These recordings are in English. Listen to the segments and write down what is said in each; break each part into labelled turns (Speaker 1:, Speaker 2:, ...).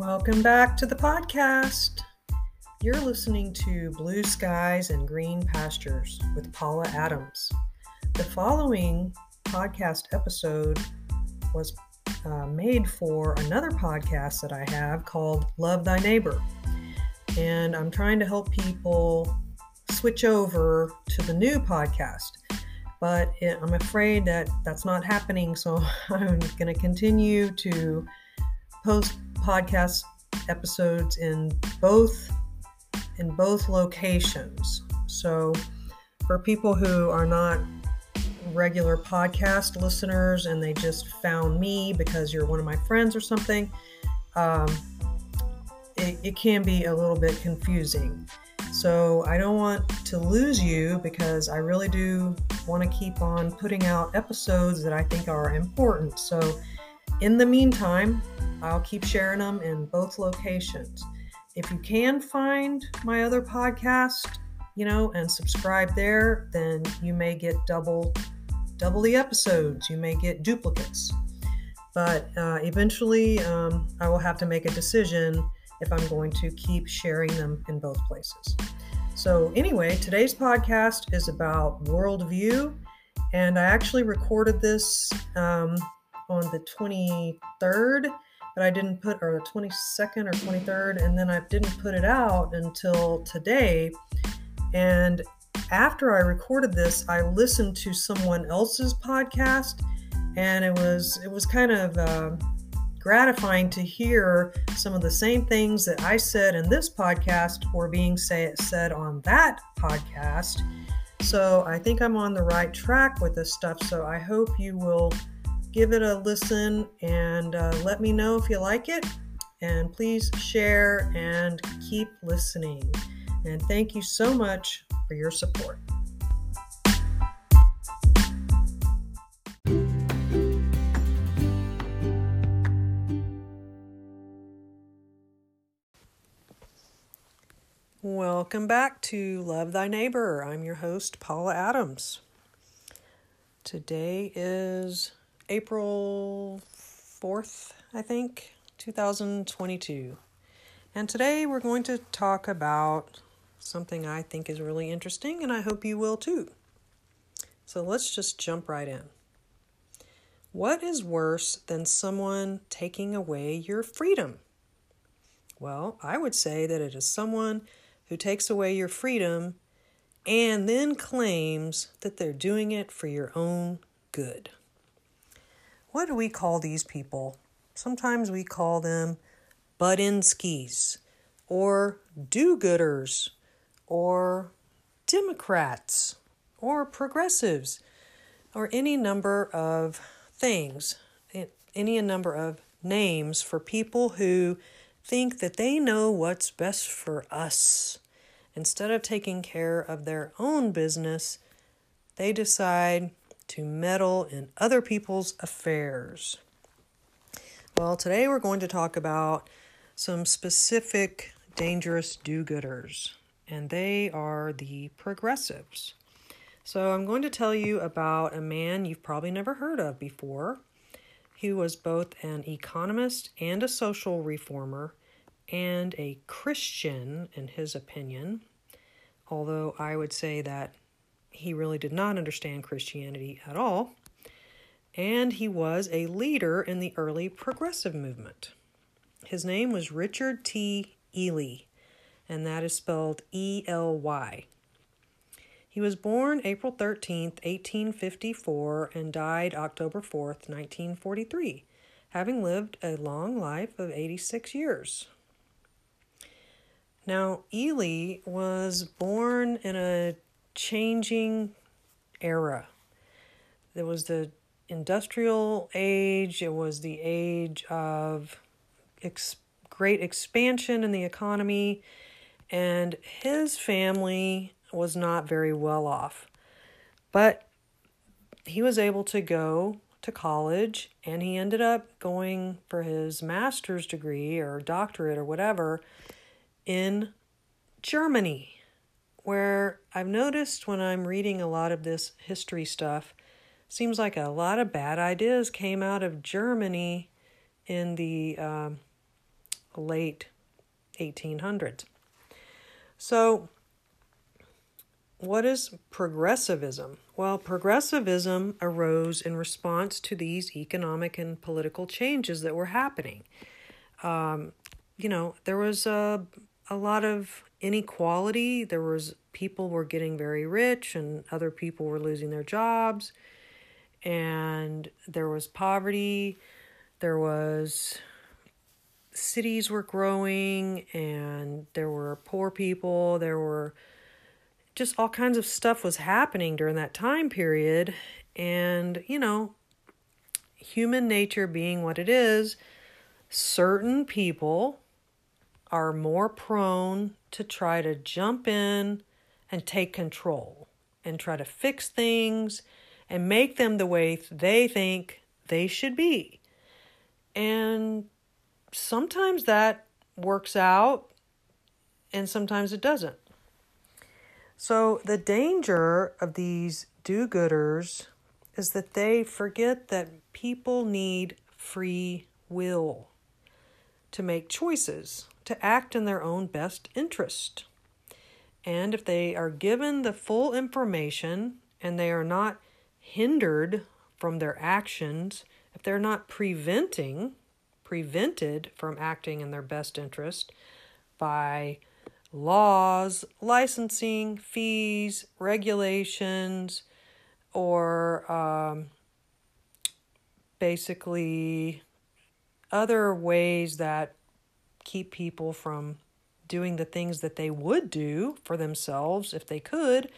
Speaker 1: Welcome back to the podcast. You're listening to Blue Skies and Green Pastures with Paula Adams. The following podcast episode was uh, made for another podcast that I have called Love Thy Neighbor. And I'm trying to help people switch over to the new podcast. But it, I'm afraid that that's not happening. So I'm going to continue to post podcast episodes in both in both locations. So for people who are not regular podcast listeners and they just found me because you're one of my friends or something, um, it, it can be a little bit confusing. So I don't want to lose you because I really do want to keep on putting out episodes that I think are important. So in the meantime, I'll keep sharing them in both locations. If you can find my other podcast, you know, and subscribe there, then you may get double double the episodes. You may get duplicates. But uh, eventually, um, I will have to make a decision if I'm going to keep sharing them in both places. So, anyway, today's podcast is about worldview, and I actually recorded this um, on the 23rd but I didn't put, or the 22nd or 23rd, and then I didn't put it out until today. And after I recorded this, I listened to someone else's podcast, and it was it was kind of uh, gratifying to hear some of the same things that I said in this podcast were being say, said on that podcast. So I think I'm on the right track with this stuff. So I hope you will give it a listen and uh, let me know if you like it. And please share and keep listening. And thank you so much for your support. Welcome back to Love Thy Neighbor. I'm your host, Paula Adams. Today is April 4th, I think, 2022. And today we're going to talk about something I think is really interesting, and I hope you will too. So let's just jump right in. What is worse than someone taking away your freedom? Well, I would say that it is someone who takes away your freedom and then claims that they're doing it for your own good. What do we call these people? Sometimes we call them Budinskis or do gooders or Democrats or progressives or any number of things, any number of names for people who think that they know what's best for us. Instead of taking care of their own business, they decide to meddle in other people's affairs. Well, today we're going to talk about some specific dangerous do gooders, and they are the progressives. So, I'm going to tell you about a man you've probably never heard of before. He was both an economist and a social reformer, and a Christian, in his opinion. Although I would say that he really did not understand Christianity at all, and he was a leader in the early progressive movement. His name was Richard T. Ely, and that is spelled E L Y. He was born April 13th, 1854, and died October 4th, 1943, having lived a long life of 86 years. Now, Ely was born in a changing era. There was the industrial age, it was the age of ex- great expansion in the economy, and his family was not very well off. But he was able to go to college and he ended up going for his master's degree or doctorate or whatever in Germany where I've noticed when I'm reading a lot of this history stuff, seems like a lot of bad ideas came out of Germany in the um, late 1800s. So, what is progressivism? Well, progressivism arose in response to these economic and political changes that were happening. Um, you know, there was a, a lot of inequality. There was people were getting very rich and other people were losing their jobs. And there was poverty. There was cities were growing and there were poor people. There were just all kinds of stuff was happening during that time period. And, you know, human nature being what it is, certain people are more prone to try to jump in and take control and try to fix things and make them the way they think they should be. And sometimes that works out and sometimes it doesn't. So, the danger of these do gooders is that they forget that people need free will to make choices, to act in their own best interest. And if they are given the full information and they are not hindered from their actions, if they're not preventing, prevented from acting in their best interest by laws, licensing, fees, regulations, or um, basically other ways that keep people from doing the things that they would do for themselves if they could,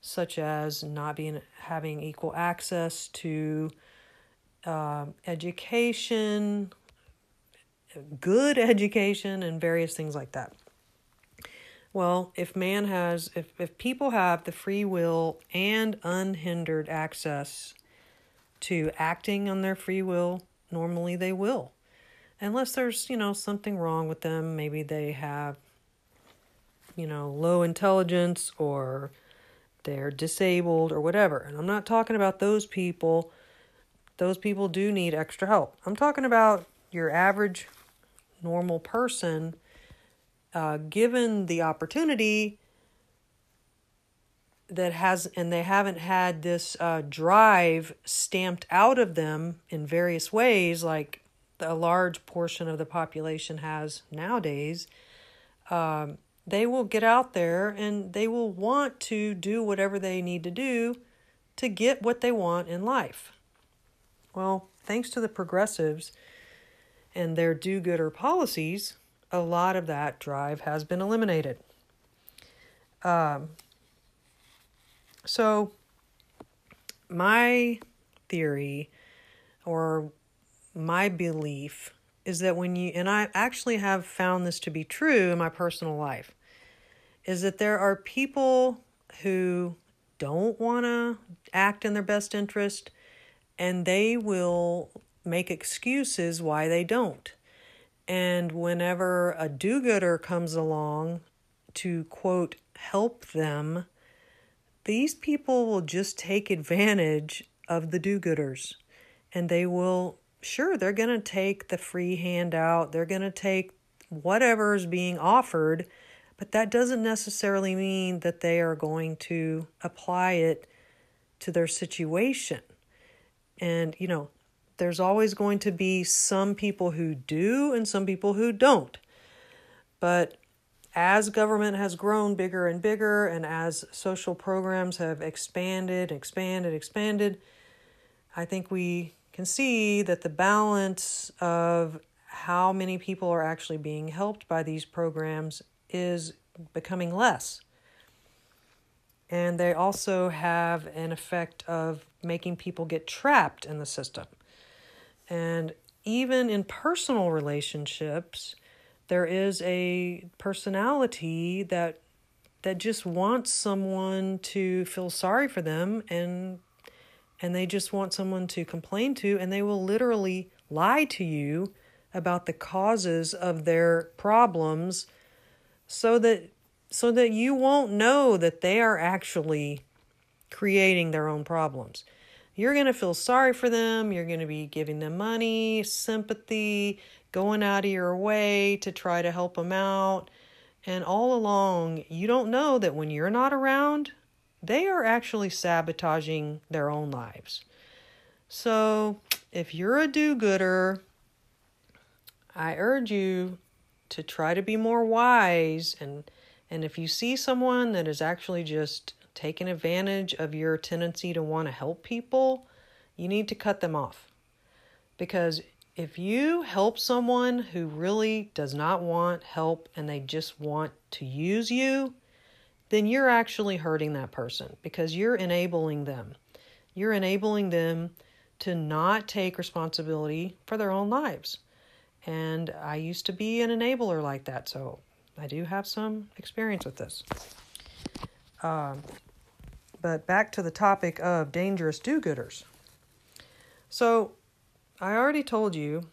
Speaker 1: such as not being having equal access to uh, education, good education, and various things like that. Well, if man has, if, if people have the free will and unhindered access to acting on their free will, normally they will. Unless there's, you know, something wrong with them. Maybe they have, you know, low intelligence or they're disabled or whatever. And I'm not talking about those people. Those people do need extra help. I'm talking about your average normal person uh, given the opportunity that has and they haven't had this uh, drive stamped out of them in various ways like a large portion of the population has nowadays um, they will get out there and they will want to do whatever they need to do to get what they want in life well thanks to the progressives and their do-gooder policies a lot of that drive has been eliminated. Um, so, my theory or my belief is that when you, and I actually have found this to be true in my personal life, is that there are people who don't want to act in their best interest and they will make excuses why they don't. And whenever a do gooder comes along to quote, help them, these people will just take advantage of the do gooders. And they will, sure, they're going to take the free handout, they're going to take whatever is being offered, but that doesn't necessarily mean that they are going to apply it to their situation. And, you know, there's always going to be some people who do and some people who don't. But as government has grown bigger and bigger, and as social programs have expanded, expanded, expanded, I think we can see that the balance of how many people are actually being helped by these programs is becoming less. And they also have an effect of making people get trapped in the system. And even in personal relationships, there is a personality that that just wants someone to feel sorry for them and and they just want someone to complain to and they will literally lie to you about the causes of their problems so that so that you won't know that they are actually creating their own problems you're going to feel sorry for them. You're going to be giving them money, sympathy, going out of your way to try to help them out. And all along, you don't know that when you're not around, they are actually sabotaging their own lives. So, if you're a do gooder, I urge you to try to be more wise and and if you see someone that is actually just taking advantage of your tendency to want to help people, you need to cut them off. Because if you help someone who really does not want help and they just want to use you, then you're actually hurting that person because you're enabling them. You're enabling them to not take responsibility for their own lives. And I used to be an enabler like that, so I do have some experience with this. Um, but back to the topic of dangerous do gooders. So, I already told you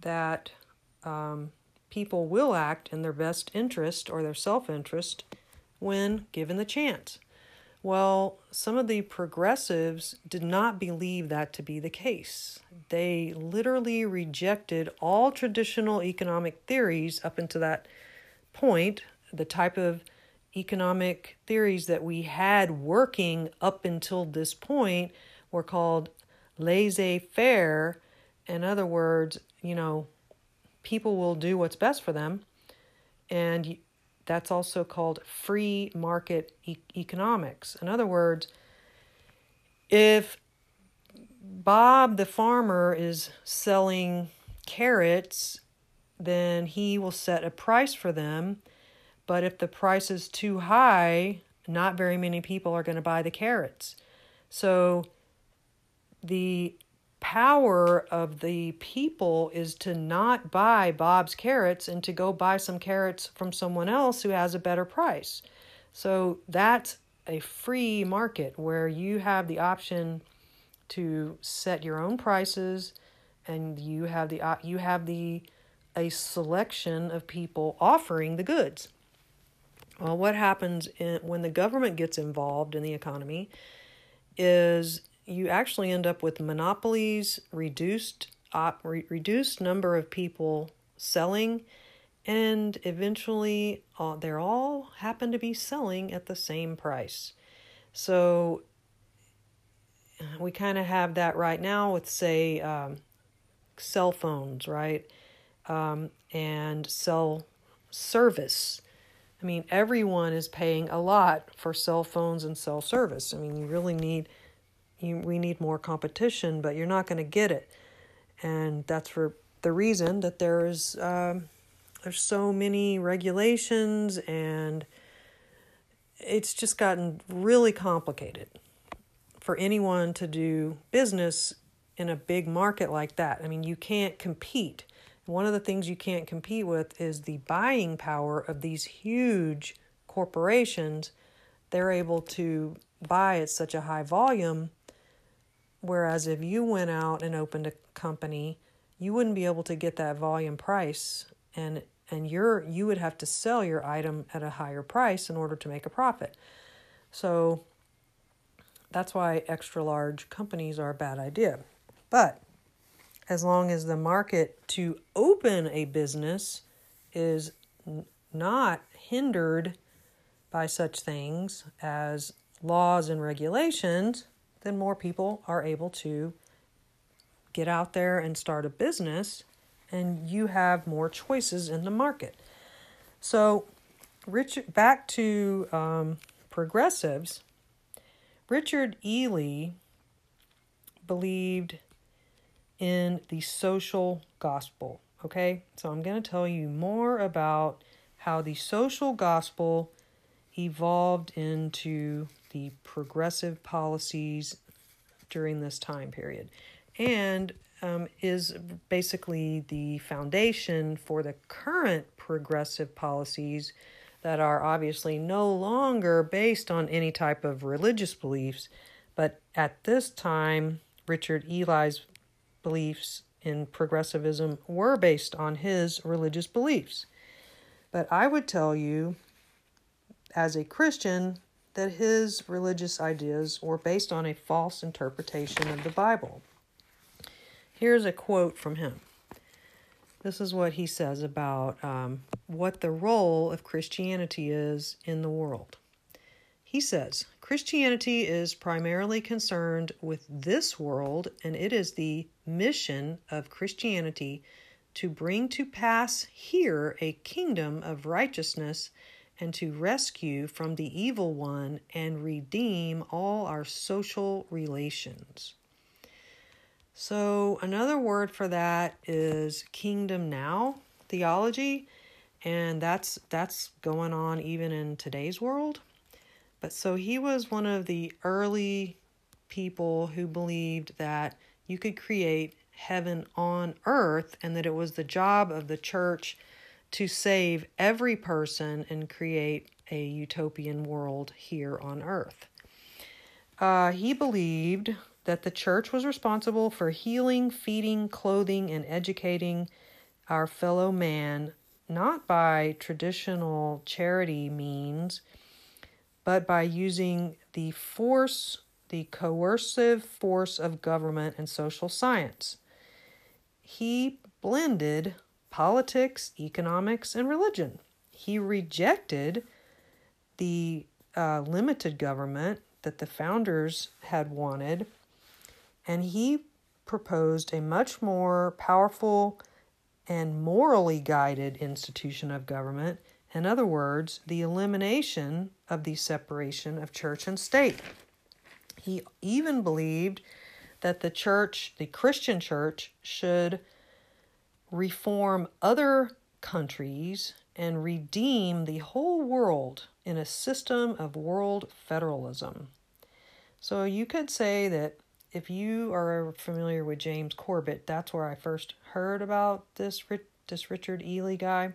Speaker 1: that um, people will act in their best interest or their self interest when given the chance. Well, some of the progressives did not believe that to be the case. They literally rejected all traditional economic theories up until that point, the type of economic theories that we had working up until this point were called laissez faire. In other words, you know, people will do what's best for them. And that's also called free market e- economics. In other words, if Bob the farmer is selling carrots, then he will set a price for them. But if the price is too high, not very many people are going to buy the carrots. So the power of the people is to not buy Bob's carrots and to go buy some carrots from someone else who has a better price. So that's a free market where you have the option to set your own prices and you have the you have the a selection of people offering the goods. Well, what happens in, when the government gets involved in the economy is you actually end up with monopolies, reduced op, re, reduced number of people selling, and eventually uh, they're all happen to be selling at the same price. So we kind of have that right now with say um, cell phones, right, um, and cell service. I mean, everyone is paying a lot for cell phones and cell service. I mean, you really need you, we need more competition, but you're not going to get it. And that's for the reason that there's um, there's so many regulations and it's just gotten really complicated for anyone to do business in a big market like that. I mean, you can't compete. One of the things you can't compete with is the buying power of these huge corporations. They're able to buy at such a high volume Whereas if you went out and opened a company, you wouldn't be able to get that volume price and and you're you would have to sell your item at a higher price in order to make a profit. So that's why extra large companies are a bad idea. But as long as the market to open a business is n- not hindered by such things as laws and regulations, then more people are able to get out there and start a business, and you have more choices in the market. So, Richard, back to um, progressives, Richard Ely believed in the social gospel. Okay, so I'm going to tell you more about how the social gospel evolved into the progressive policies during this time period and um, is basically the foundation for the current progressive policies that are obviously no longer based on any type of religious beliefs. But at this time, Richard Ely's beliefs in progressivism were based on his religious beliefs. But I would tell you, as a Christian, that his religious ideas were based on a false interpretation of the Bible. Here's a quote from him this is what he says about um, what the role of Christianity is in the world. He says Christianity is primarily concerned with this world, and it is the mission of Christianity to bring to pass here a kingdom of righteousness and to rescue from the evil one and redeem all our social relations. So, another word for that is kingdom now theology, and that's that's going on even in today's world. But so he was one of the early people who believed that you could create heaven on earth and that it was the job of the church to save every person and create a utopian world here on earth. Uh, he believed that the church was responsible for healing, feeding, clothing, and educating our fellow man, not by traditional charity means, but by using the force, the coercive force of government and social science. He blended politics, economics, and religion. He rejected the uh, limited government that the founders had wanted, and he proposed a much more powerful and morally guided institution of government. In other words, the elimination of the separation of church and state. He even believed that the church, the Christian church, should reform other countries and redeem the whole world in a system of world federalism. So you could say that if you are familiar with James Corbett, that's where I first heard about this this Richard Ely guy.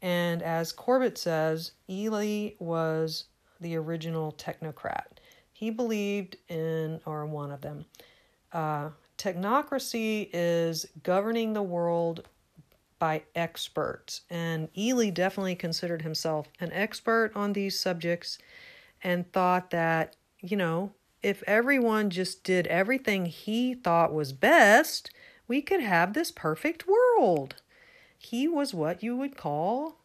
Speaker 1: And as Corbett says, Ely was the original technocrat. He believed in, or one of them, uh, technocracy is governing the world by experts. And Ely definitely considered himself an expert on these subjects and thought that, you know, if everyone just did everything he thought was best, we could have this perfect world. He was what you would call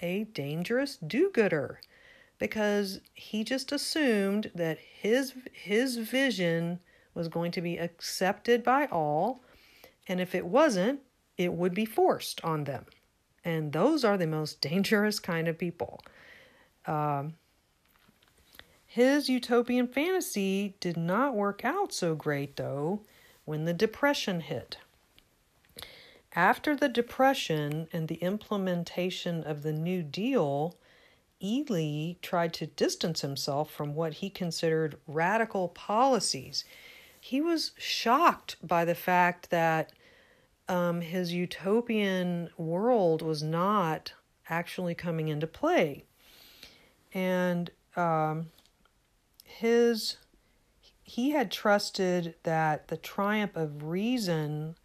Speaker 1: a dangerous do-gooder because he just assumed that his his vision was going to be accepted by all, and if it wasn't, it would be forced on them. And those are the most dangerous kind of people. Um, his utopian fantasy did not work out so great, though, when the Depression hit. After the Depression and the implementation of the New Deal, Ely tried to distance himself from what he considered radical policies he was shocked by the fact that um, his utopian world was not actually coming into play. And um, his he had trusted that the triumph of reason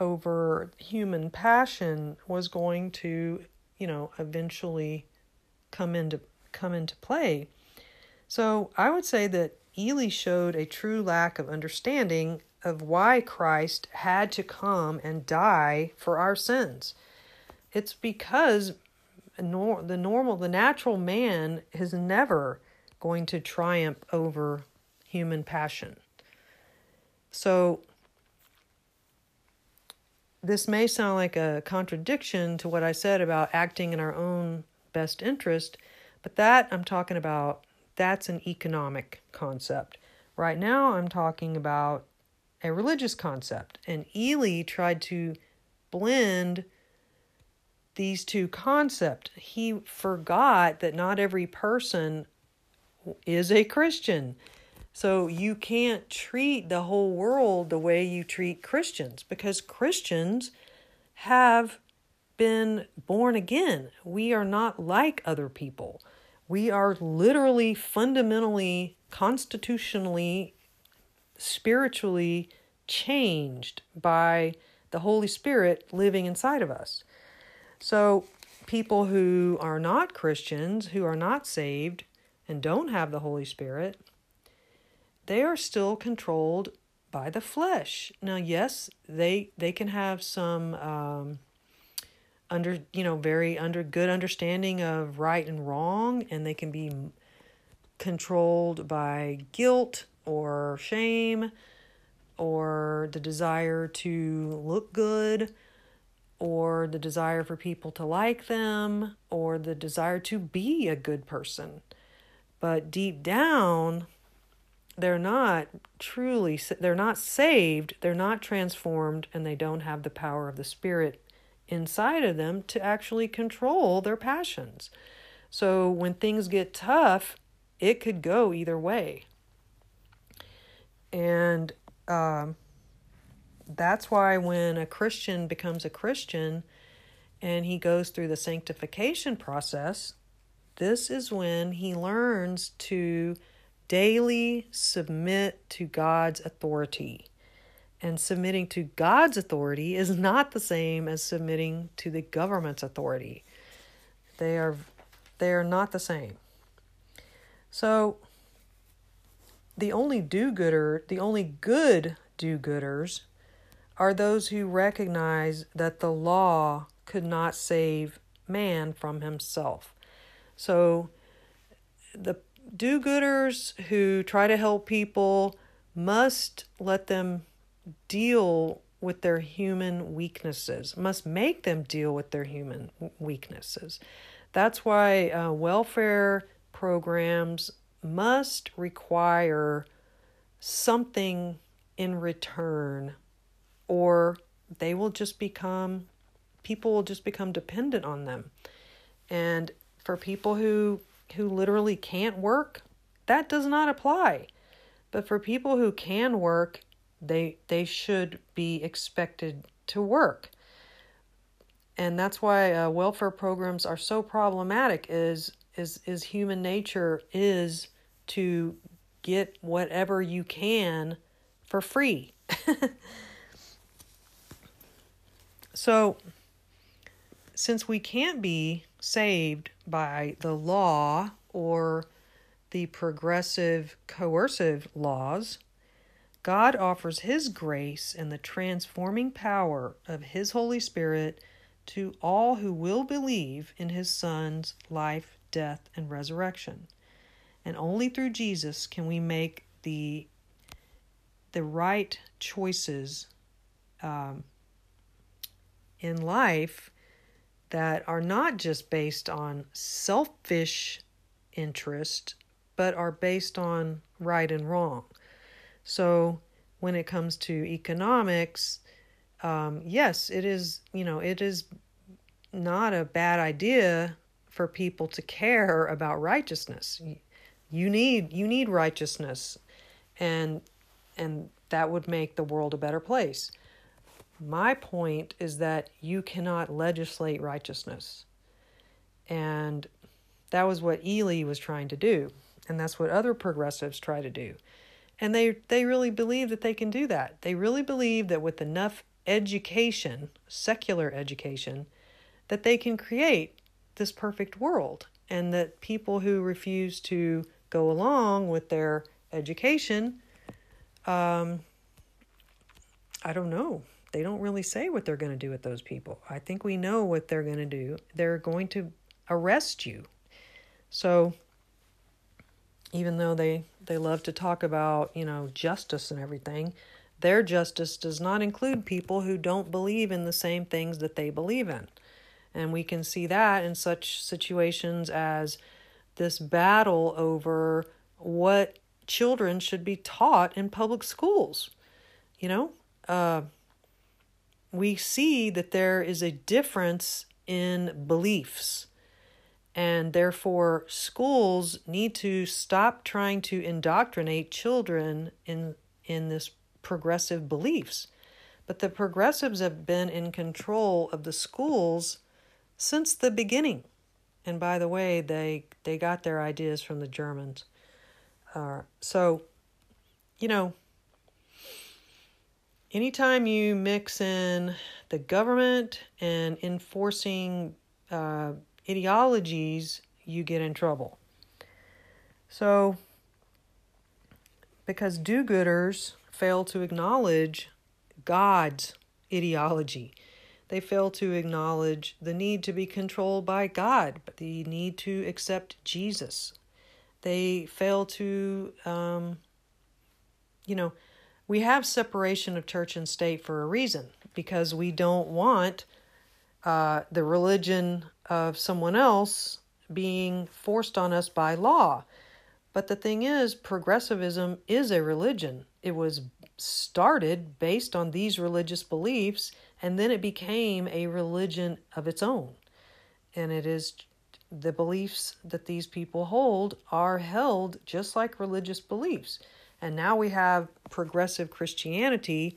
Speaker 1: over human passion was going to, you know, eventually come into come into play. So I would say that Ely showed a true lack of understanding of why Christ had to come and die for our sins. It's because the normal, the natural man is never going to triumph over human passion. So, this may sound like a contradiction to what I said about acting in our own best interest, but that I'm talking about that's an economic concept. Right now, I'm talking about a religious concept. And Ely tried to blend these two concepts. He forgot that not every person is a Christian. So you can't treat the whole world the way you treat Christians because Christians have been born again. We are not like other people. We are literally, fundamentally, constitutionally, spiritually changed by the Holy Spirit living inside of us. So, people who are not Christians, who are not saved, and don't have the Holy Spirit, they are still controlled by the flesh. Now, yes, they they can have some um, under you know very under good understanding of right and wrong and they can be controlled by guilt or shame or the desire to look good or the desire for people to like them or the desire to be a good person. But deep down they're not truly they're not saved they're not transformed and they don't have the power of the spirit inside of them to actually control their passions so when things get tough it could go either way and um, that's why when a christian becomes a christian and he goes through the sanctification process this is when he learns to daily submit to God's authority. And submitting to God's authority is not the same as submitting to the government's authority. They are they are not the same. So the only do-gooder, the only good do-gooders are those who recognize that the law could not save man from himself. So the do gooders who try to help people must let them deal with their human weaknesses, must make them deal with their human weaknesses. That's why uh, welfare programs must require something in return, or they will just become, people will just become dependent on them. And for people who who literally can't work, that does not apply. But for people who can work, they they should be expected to work. And that's why uh, welfare programs are so problematic. Is is is human nature is to get whatever you can for free. so since we can't be saved by the law or the progressive coercive laws, God offers His grace and the transforming power of His Holy Spirit to all who will believe in His Son's life, death, and resurrection. And only through Jesus can we make the the right choices um, in life that are not just based on selfish interest, but are based on right and wrong. So when it comes to economics, um, yes, it is, you know, it is not a bad idea for people to care about righteousness. You need you need righteousness and and that would make the world a better place. My point is that you cannot legislate righteousness. And that was what Ely was trying to do. And that's what other progressives try to do. And they, they really believe that they can do that. They really believe that with enough education, secular education, that they can create this perfect world. And that people who refuse to go along with their education, um, I don't know they don't really say what they're going to do with those people. I think we know what they're going to do. They're going to arrest you. So even though they they love to talk about, you know, justice and everything, their justice does not include people who don't believe in the same things that they believe in. And we can see that in such situations as this battle over what children should be taught in public schools. You know, uh, we see that there is a difference in beliefs. And therefore, schools need to stop trying to indoctrinate children in, in this progressive beliefs. But the progressives have been in control of the schools since the beginning. And by the way, they, they got their ideas from the Germans. Uh, so, you know, anytime you mix in the government and enforcing uh, ideologies, you get in trouble. So, because do gooders fail to acknowledge God's ideology, They fail to acknowledge the need to be controlled by God, the need to accept Jesus. They fail to, um, you know, we have separation of church and state for a reason because we don't want uh, the religion of someone else being forced on us by law. But the thing is, progressivism is a religion. It was started based on these religious beliefs, and then it became a religion of its own. And it is the beliefs that these people hold are held just like religious beliefs. And now we have progressive Christianity,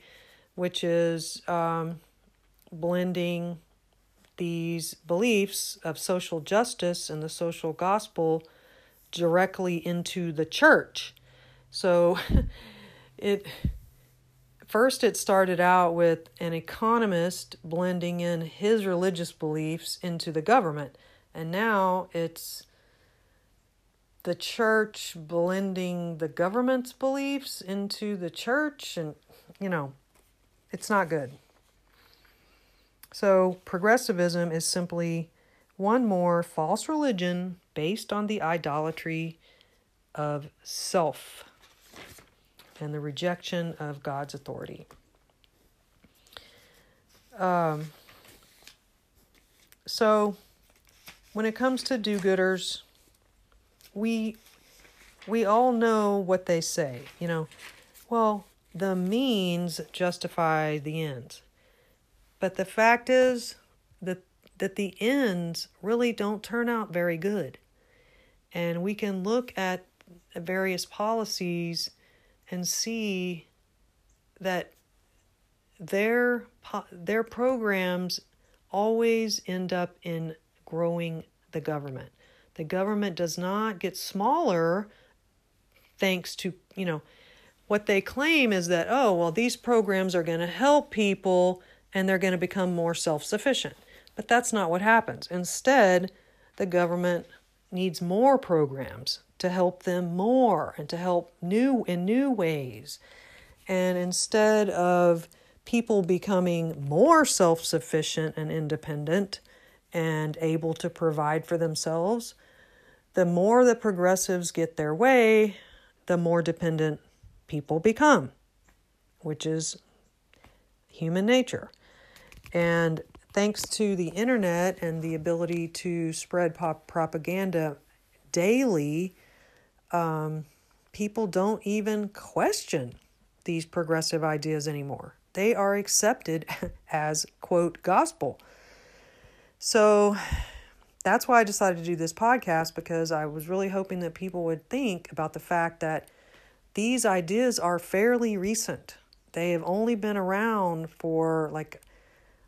Speaker 1: which is um, blending these beliefs of social justice and the social gospel directly into the church. So it first it started out with an economist blending in his religious beliefs into the government and now it's the church blending the government's beliefs into the church and you know it's not good so, progressivism is simply one more false religion based on the idolatry of self and the rejection of God's authority. Um, so, when it comes to do-gooders, we we all know what they say. You know, well, the means justify the ends. But the fact is that that the ends really don't turn out very good. And we can look at various policies and see that their their programs always end up in growing the government. The government does not get smaller thanks to, you know, what they claim is that oh, well these programs are going to help people and they're going to become more self sufficient. But that's not what happens. Instead, the government needs more programs to help them more and to help new in new ways. And instead of people becoming more self sufficient and independent and able to provide for themselves, the more the progressives get their way, the more dependent people become, which is human nature. And thanks to the internet and the ability to spread pop propaganda daily, um, people don't even question these progressive ideas anymore. They are accepted as, quote, gospel. So that's why I decided to do this podcast because I was really hoping that people would think about the fact that these ideas are fairly recent. They have only been around for like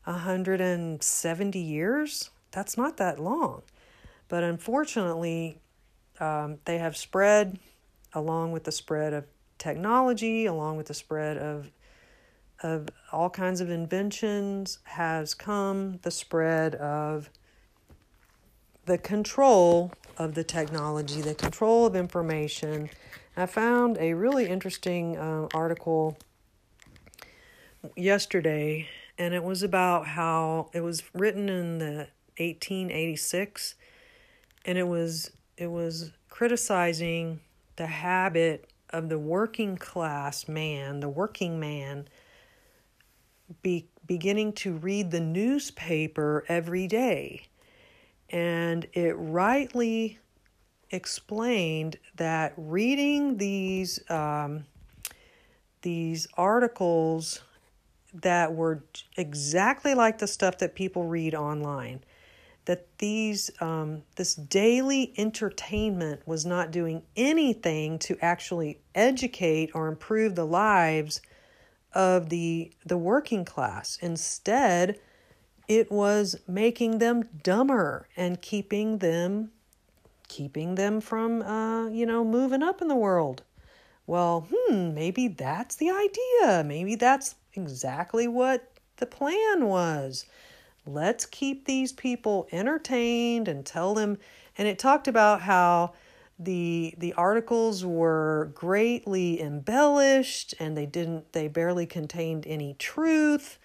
Speaker 1: 170 years. That's not that long. But unfortunately, um, they have spread along with the spread of technology, along with the spread of of all kinds of inventions has come the spread of the control of the technology, the control of information. I found a really interesting uh, article yesterday and it was about how it was written in the 1886 and it was it was criticizing the habit of the working class man, the working man be beginning to read the newspaper every day. And it rightly explained that reading these um, these articles that were exactly like the stuff that people read online. That these um, this daily entertainment was not doing anything to actually educate or improve the lives of the the working class. Instead, it was making them dumber and keeping them keeping them from uh, you know moving up in the world. Well, hmm, maybe that's the idea. Maybe that's exactly what the plan was. Let's keep these people entertained and tell them. And it talked about how the the articles were greatly embellished and they didn't they barely contained any truth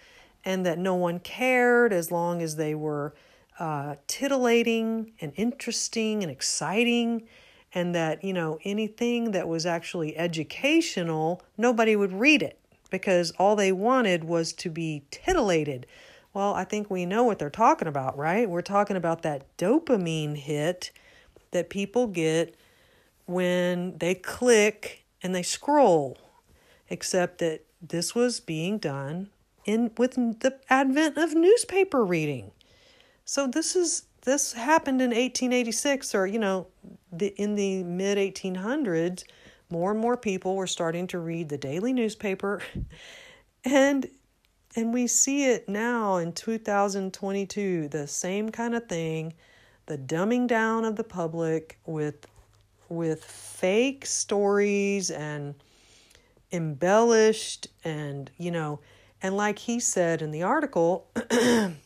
Speaker 1: and that no one cared as long as they were uh, titillating and interesting and exciting, and that, you know, anything that was actually educational, nobody would read it because all they wanted was to be titillated. Well, I think we know what they're talking about, right? We're talking about that dopamine hit that people get when they click and they scroll, except that this was being done in with the advent of newspaper reading. So this is this happened in 1886 or you know the in the mid 1800s more and more people were starting to read the daily newspaper. And and we see it now in 2022 the same kind of thing the dumbing down of the public with with fake stories and embellished and you know and like he said in the article and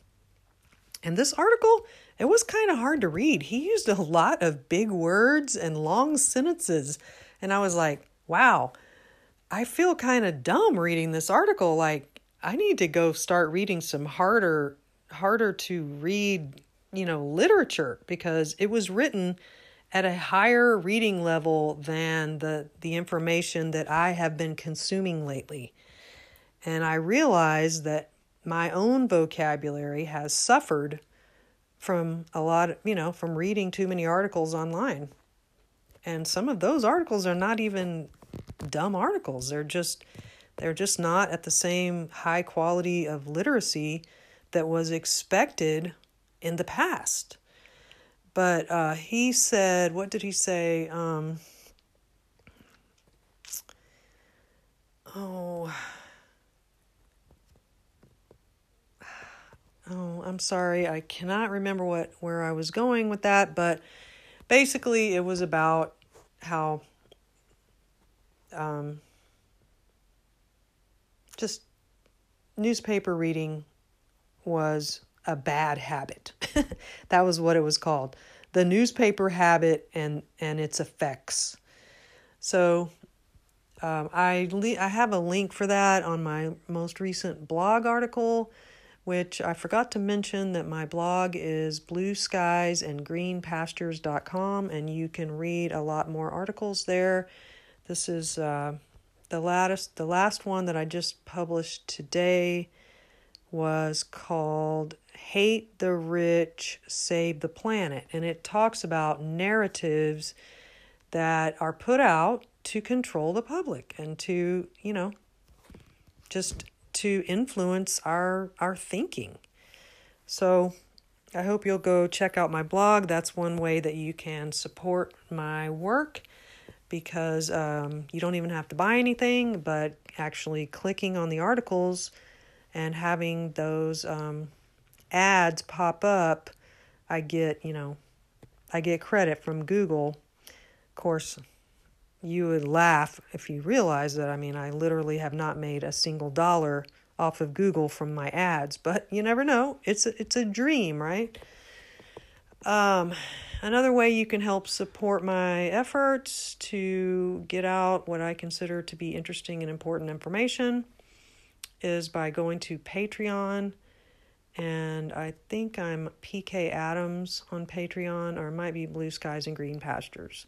Speaker 1: this article it was kind of hard to read. He used a lot of big words and long sentences and i was like wow i feel kind of dumb reading this article like i need to go start reading some harder harder to read you know literature because it was written at a higher reading level than the, the information that I have been consuming lately. And I realized that my own vocabulary has suffered from a lot, of, you know, from reading too many articles online. And some of those articles are not even dumb articles. They're just they're just not at the same high quality of literacy that was expected in the past. But uh, he said, what did he say? Um, oh, oh, I'm sorry. I cannot remember what where I was going with that, but basically, it was about how um, just newspaper reading was a bad habit. that was what it was called. The newspaper habit and and its effects. So um, I le- I have a link for that on my most recent blog article, which I forgot to mention that my blog is blue skies and green pastures.com and you can read a lot more articles there. This is uh, the latest the last one that I just published today was called Hate the Rich, Save the Planet. And it talks about narratives that are put out to control the public and to, you know, just to influence our our thinking. So I hope you'll go check out my blog. That's one way that you can support my work because um, you don't even have to buy anything, but actually clicking on the articles and having those um, ads pop up, I get, you know, I get credit from Google. Of course, you would laugh if you realize that I mean, I literally have not made a single dollar off of Google from my ads, but you never know. It's a, it's a dream, right? Um, another way you can help support my efforts to get out what I consider to be interesting and important information is by going to Patreon. And I think I'm PK Adams on Patreon, or it might be Blue Skies and Green Pastures.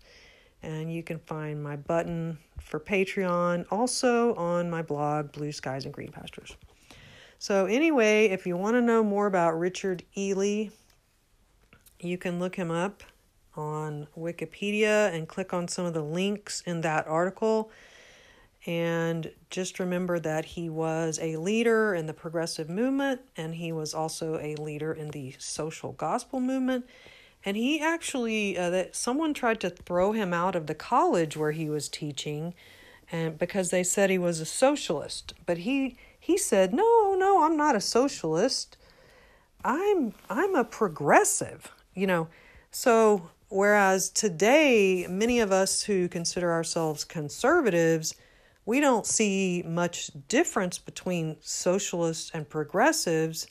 Speaker 1: And you can find my button for Patreon also on my blog, Blue Skies and Green Pastures. So, anyway, if you want to know more about Richard Ely, you can look him up on Wikipedia and click on some of the links in that article. And just remember that he was a leader in the progressive movement and he was also a leader in the social gospel movement. And he actually, uh, that someone tried to throw him out of the college where he was teaching, and because they said he was a socialist. But he he said, "No, no, I'm not a socialist. I'm I'm a progressive." You know, so whereas today many of us who consider ourselves conservatives we don't see much difference between socialists and progressives.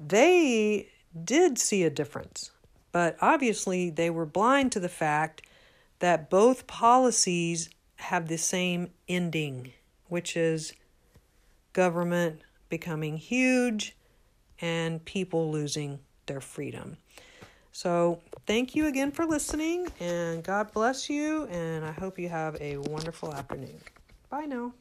Speaker 1: They did see a difference, but obviously they were blind to the fact that both policies have the same ending, which is government becoming huge and people losing their freedom. So, thank you again for listening, and God bless you, and I hope you have a wonderful afternoon. Bye now.